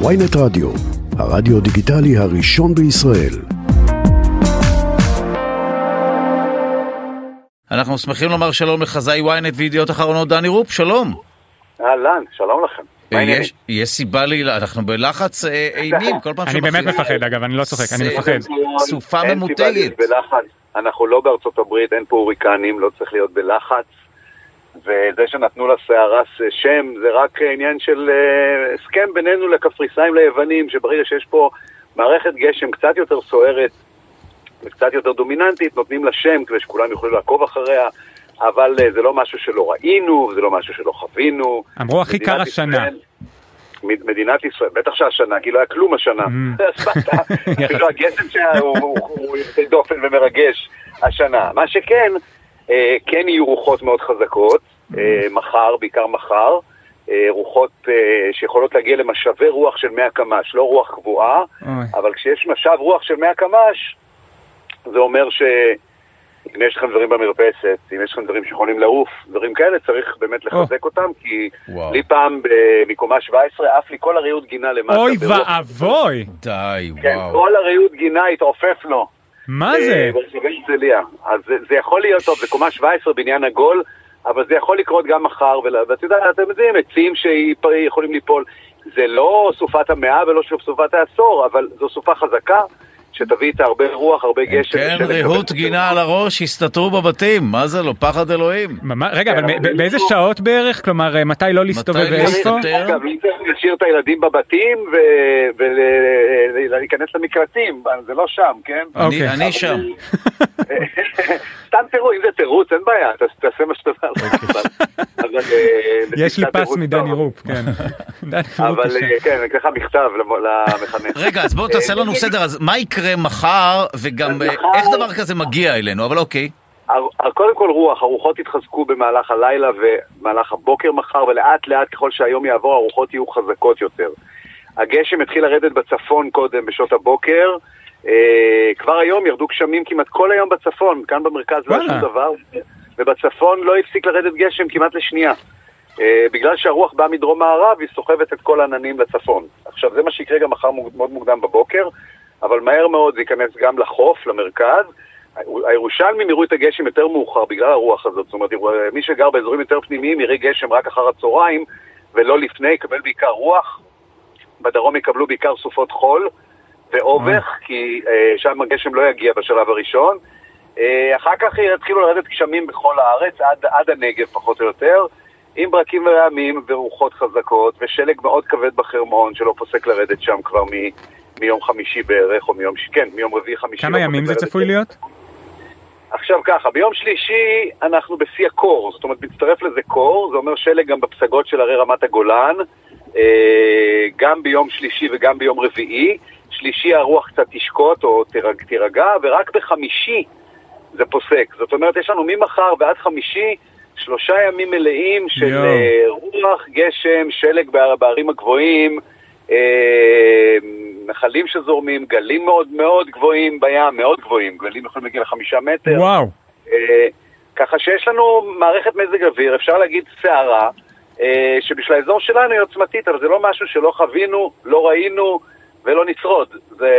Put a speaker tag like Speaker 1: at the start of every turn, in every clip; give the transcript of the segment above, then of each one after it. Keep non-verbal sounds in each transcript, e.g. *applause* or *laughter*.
Speaker 1: ויינט רדיו, הרדיו דיגיטלי הראשון בישראל.
Speaker 2: אנחנו שמחים לומר שלום לחזאי ynet וידיעות אחרונות דני רופ, שלום.
Speaker 3: אהלן, שלום לכם.
Speaker 2: יש, יש סיבה לי, אנחנו בלחץ אה, אימים כל פעם
Speaker 4: אני באמת מפחד אגב, אני לא צוחק, אני
Speaker 2: זה-
Speaker 4: מפחד.
Speaker 2: סופה
Speaker 3: אין סיבה
Speaker 2: ממותגת.
Speaker 3: אנחנו לא בארצות הברית, אין פה הוריקנים, לא צריך להיות בלחץ. וזה שנתנו לסערה שם, זה רק עניין של אה, הסכם בינינו לקפריסאים ליוונים, שברגע שיש פה מערכת גשם קצת יותר סוערת וקצת יותר דומיננטית, נותנים לה שם כדי שכולם יוכלו לעקוב אחריה, אבל אה, זה לא משהו שלא ראינו, זה לא משהו שלא חווינו.
Speaker 4: אמרו הכי קר השנה.
Speaker 3: מדינת ישראל, בטח שהשנה, כי לא היה כלום השנה.
Speaker 4: Mm. *laughs* *laughs*
Speaker 3: אפילו הגשם שהיה הוא- הוא הוא יוצא דופן ומרגש השנה. מה שכן, אה, כן יהיו רוחות מאוד חזקות, מחר, בעיקר מחר, אה, רוחות אה, שיכולות להגיע למשאבי רוח של 100 קמ"ש, לא רוח קבועה,
Speaker 4: אוי.
Speaker 3: אבל כשיש משאב רוח של 100 קמ"ש, זה אומר ש... אם יש לכם דברים במרפסת, אם יש לכם דברים שיכולים לעוף, דברים כאלה, צריך באמת לחזק אותם, כי
Speaker 2: וואו.
Speaker 3: לי פעם ב- מקומה 17 עף לי כל הריהוט גינה למטה.
Speaker 4: אוי ואבוי!
Speaker 2: די,
Speaker 3: כן,
Speaker 2: וואו.
Speaker 3: כל הריהוט גינה התעופף לו.
Speaker 4: מה
Speaker 3: אה,
Speaker 4: זה?
Speaker 3: ברחבי הרצליה. אז זה, זה יכול להיות טוב, זה קומה 17 בניין עגול, אבל זה יכול לקרות גם מחר, ואתה יודע, אתם יודעים, עצים שיכולים ליפול. זה לא סופת המאה ולא סופת העשור, אבל זו סופה חזקה, שתביא איתה הרבה רוח, הרבה גשם.
Speaker 2: כן, ריהוט. גינה על הראש, הסתתרו בבבתים, מה זה לא, פחד אלוהים.
Speaker 4: רגע, אבל
Speaker 3: כן,
Speaker 4: באיזה
Speaker 3: לא-
Speaker 4: שעות בערך? כלומר, אה, מתי לא להסתובב
Speaker 2: מתי
Speaker 4: ואיפה?
Speaker 2: להסתתר?
Speaker 3: אגב, אם צריך להשאיר את הילדים בבתים ולהיכנס למקלטים, זה לא שם, כן?
Speaker 2: אני-
Speaker 4: אוקיי.
Speaker 2: אני שם. *laughs*
Speaker 3: תראו, אם זה תירוץ, אין בעיה, תעשה מה שאתה בא לך. אבל, אה,
Speaker 4: יש לי פס מדני. רופ, כן. *laughs*
Speaker 3: אבל. אה, כן, אני אקרא לך מכתב למ- למחנך.
Speaker 2: רגע, אז בואו תעשה לנו
Speaker 3: אה,
Speaker 2: סדר, אז מה יקרה מחר, וגם אה, איך דבר כזה מגיע אלינו, אבל אוקיי.
Speaker 3: קודם כל רוח, הרוחות יתחזקו במהלך הלילה ובמהלך הבוקר מחר, ולאט לאט ככל שהיום יעבור הרוחות יהיו חזקות יותר. הגשם התחיל לרדת בצפון קודם, בשעות הבוקר. אה, כבר היום ירדו גשמים כמעט כל היום בצפון, כאן במרכז לא היה. שום דבר, ובצפון לא הפסיק לרדת גשם כמעט לשנייה. אה, בגלל שהרוח באה מדרום מערב, היא סוחבת את כל העננים לצפון. עכשיו, זה מה שיקרה גם מחר מאוד מוקדם בבוקר, אבל מהר מאוד זה ייכנס גם לחוף, למרכז. הירושלמים יראו את הגשם יותר מאוחר בגלל הרוח הזאת, זאת אומרת, יראו- מי שגר באזורים יותר פנימיים יראה גשם רק אחר הצהריים ולא לפני, יקבל בעיקר רוח. בדרום יקבלו בעיקר סופות חול ואובך, כי אה, שם הגשם לא יגיע בשלב הראשון. אה, אחר כך יתחילו לרדת גשמים בכל הארץ, עד, עד הנגב פחות או יותר, עם ברקים ורעמים ורוחות חזקות, ושלג מאוד כבד בחרמון, שלא פוסק לרדת שם כבר מ, מיום חמישי בערך, או מיום, כן, מיום רביעי חמישי.
Speaker 4: כמה
Speaker 3: לא
Speaker 4: ימים זה. צפוי להיות?
Speaker 3: עכשיו ככה, ביום שלישי אנחנו בשיא הקור, זאת אומרת מצטרף לזה קור, זה אומר שלג גם בפסגות של הרי רמת הגולן, אה, גם ביום שלישי וגם ביום רביעי, שלישי הרוח קצת תשקוט או תירג, תירגע, ורק בחמישי זה פוסק, זאת אומרת יש לנו ממחר ועד חמישי שלושה ימים מלאים של
Speaker 4: יואו.
Speaker 3: אה, רוח, גשם, שלג בער- בערים הגבוהים, אה, נחלים שזורמים, גלים מאוד מאוד גבוהים בים, מאוד גבוהים, גלים יכולים להגיע לחמישה מטר.
Speaker 4: וואו.
Speaker 3: אה, ככה שיש לנו מערכת מזג אוויר, אפשר להגיד סערה, שבשביל האזור שלנו היא עוצמתית, אבל זה לא משהו שלא חווינו, לא ראינו ולא נשרוד. זה,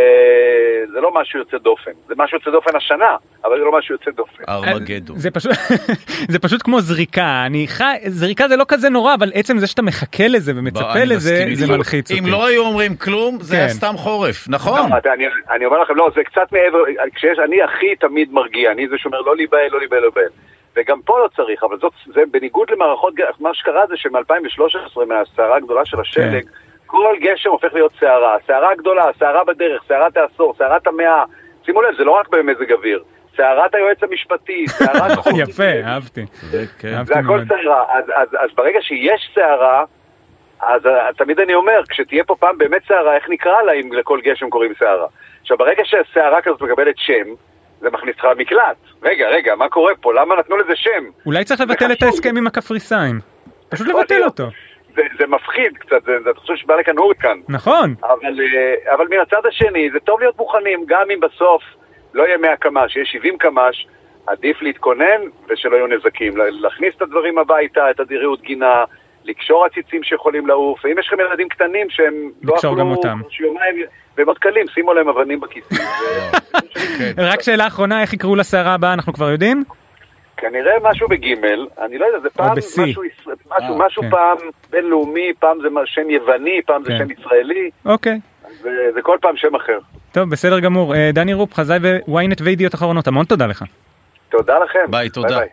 Speaker 3: זה לא משהו יוצא דופן. זה משהו יוצא דופן השנה, אבל זה לא משהו יוצא דופן.
Speaker 2: ארמגדו.
Speaker 4: זה פשוט, *laughs* זה פשוט כמו זריקה, אני חי, זריקה זה לא כזה נורא, אבל עצם זה שאתה מחכה לזה
Speaker 2: בוא,
Speaker 4: ומצפה
Speaker 2: אני
Speaker 4: לזה, זה. מלחיץ אותי.
Speaker 2: אם לא היו אומרים כלום, זה היה
Speaker 4: כן.
Speaker 2: סתם חורף, נכון?
Speaker 3: לא, אתה- אני, אני אומר לכם, לא, זה קצת מעבר, כשיש, אני הכי תמיד מרגיע, אני זה שאומר לא להיבהל, לא להיבהל, לא להיבהל. וגם פה לא צריך, אבל זאת, זה בניגוד למערכות, מה שקרה זה שמ-2013, מהסערה הגדולה של השלג,
Speaker 4: כן.
Speaker 3: כל גשם הופך להיות סערה. סערה גדולה, סערה בדרך, סערת העשור, סערת המאה. שימו לב, זה לא רק במזג אוויר. סערת היועץ המשפטי, *laughs* סערת חוץ.
Speaker 4: יפה, אהבתי.
Speaker 2: זה כן.
Speaker 3: זה הכל. סערה. אז, ברגע שיש סערה, אז אה, תמיד אני אומר, כשתהיה פה פעם באמת סערה, איך נקרא לה אם לכל גשם קוראים סערה? עכשיו, ברגע שסערה כזאת מקבלת שם, זה מכניס אותך למקלט. רגע, רגע, מה קורה פה? למה נתנו לזה שם?
Speaker 4: אולי צריך לבטל את. ההסכם עם הקפריסאים. פשוט לבטל. אותו.
Speaker 3: זה, זה מפחיד קצת, זה, זה, אתה חושב שבא לכאן הוריקן.
Speaker 4: נכון.
Speaker 3: אבל, אה, אבל מן הצד השני, זה טוב להיות מוכנים, גם אם בסוף לא יהיה 100 קמ"ש, יהיה 70 קמ"ש, עדיף להתכונן ושלא יהיו נזקים. לה- להכניס את הדברים הביתה, את הדיריות גינה, לקשור עציצים שיכולים לעוף, ואם יש לכם ילדים קטנים שהם לא
Speaker 4: לקשור גם
Speaker 3: אכלו
Speaker 4: אותם.
Speaker 3: יומיים, והם עוד קלים, שימו להם אבנים בכיסים. *laughs*
Speaker 2: כן.
Speaker 4: רק שאלה אחרונה, איך יקראו לסערה הבאה, אנחנו כבר יודעים?
Speaker 3: כנראה משהו בגימל, אני לא יודע, זה פעם. משהו, משהו,
Speaker 2: אה,
Speaker 3: משהו
Speaker 4: כן.
Speaker 3: פעם בינלאומי, פעם זה שם יווני, פעם זה
Speaker 4: כן.
Speaker 3: שם ישראלי,
Speaker 4: אוקיי.
Speaker 3: זה, זה כל פעם שם אחר.
Speaker 4: טוב, בסדר גמור. אה, דני רופ, חזאי ו ynet וידיעות אחרונות, המון תודה לך.
Speaker 3: תודה לכם.
Speaker 2: ביי, תודה.
Speaker 3: ביי.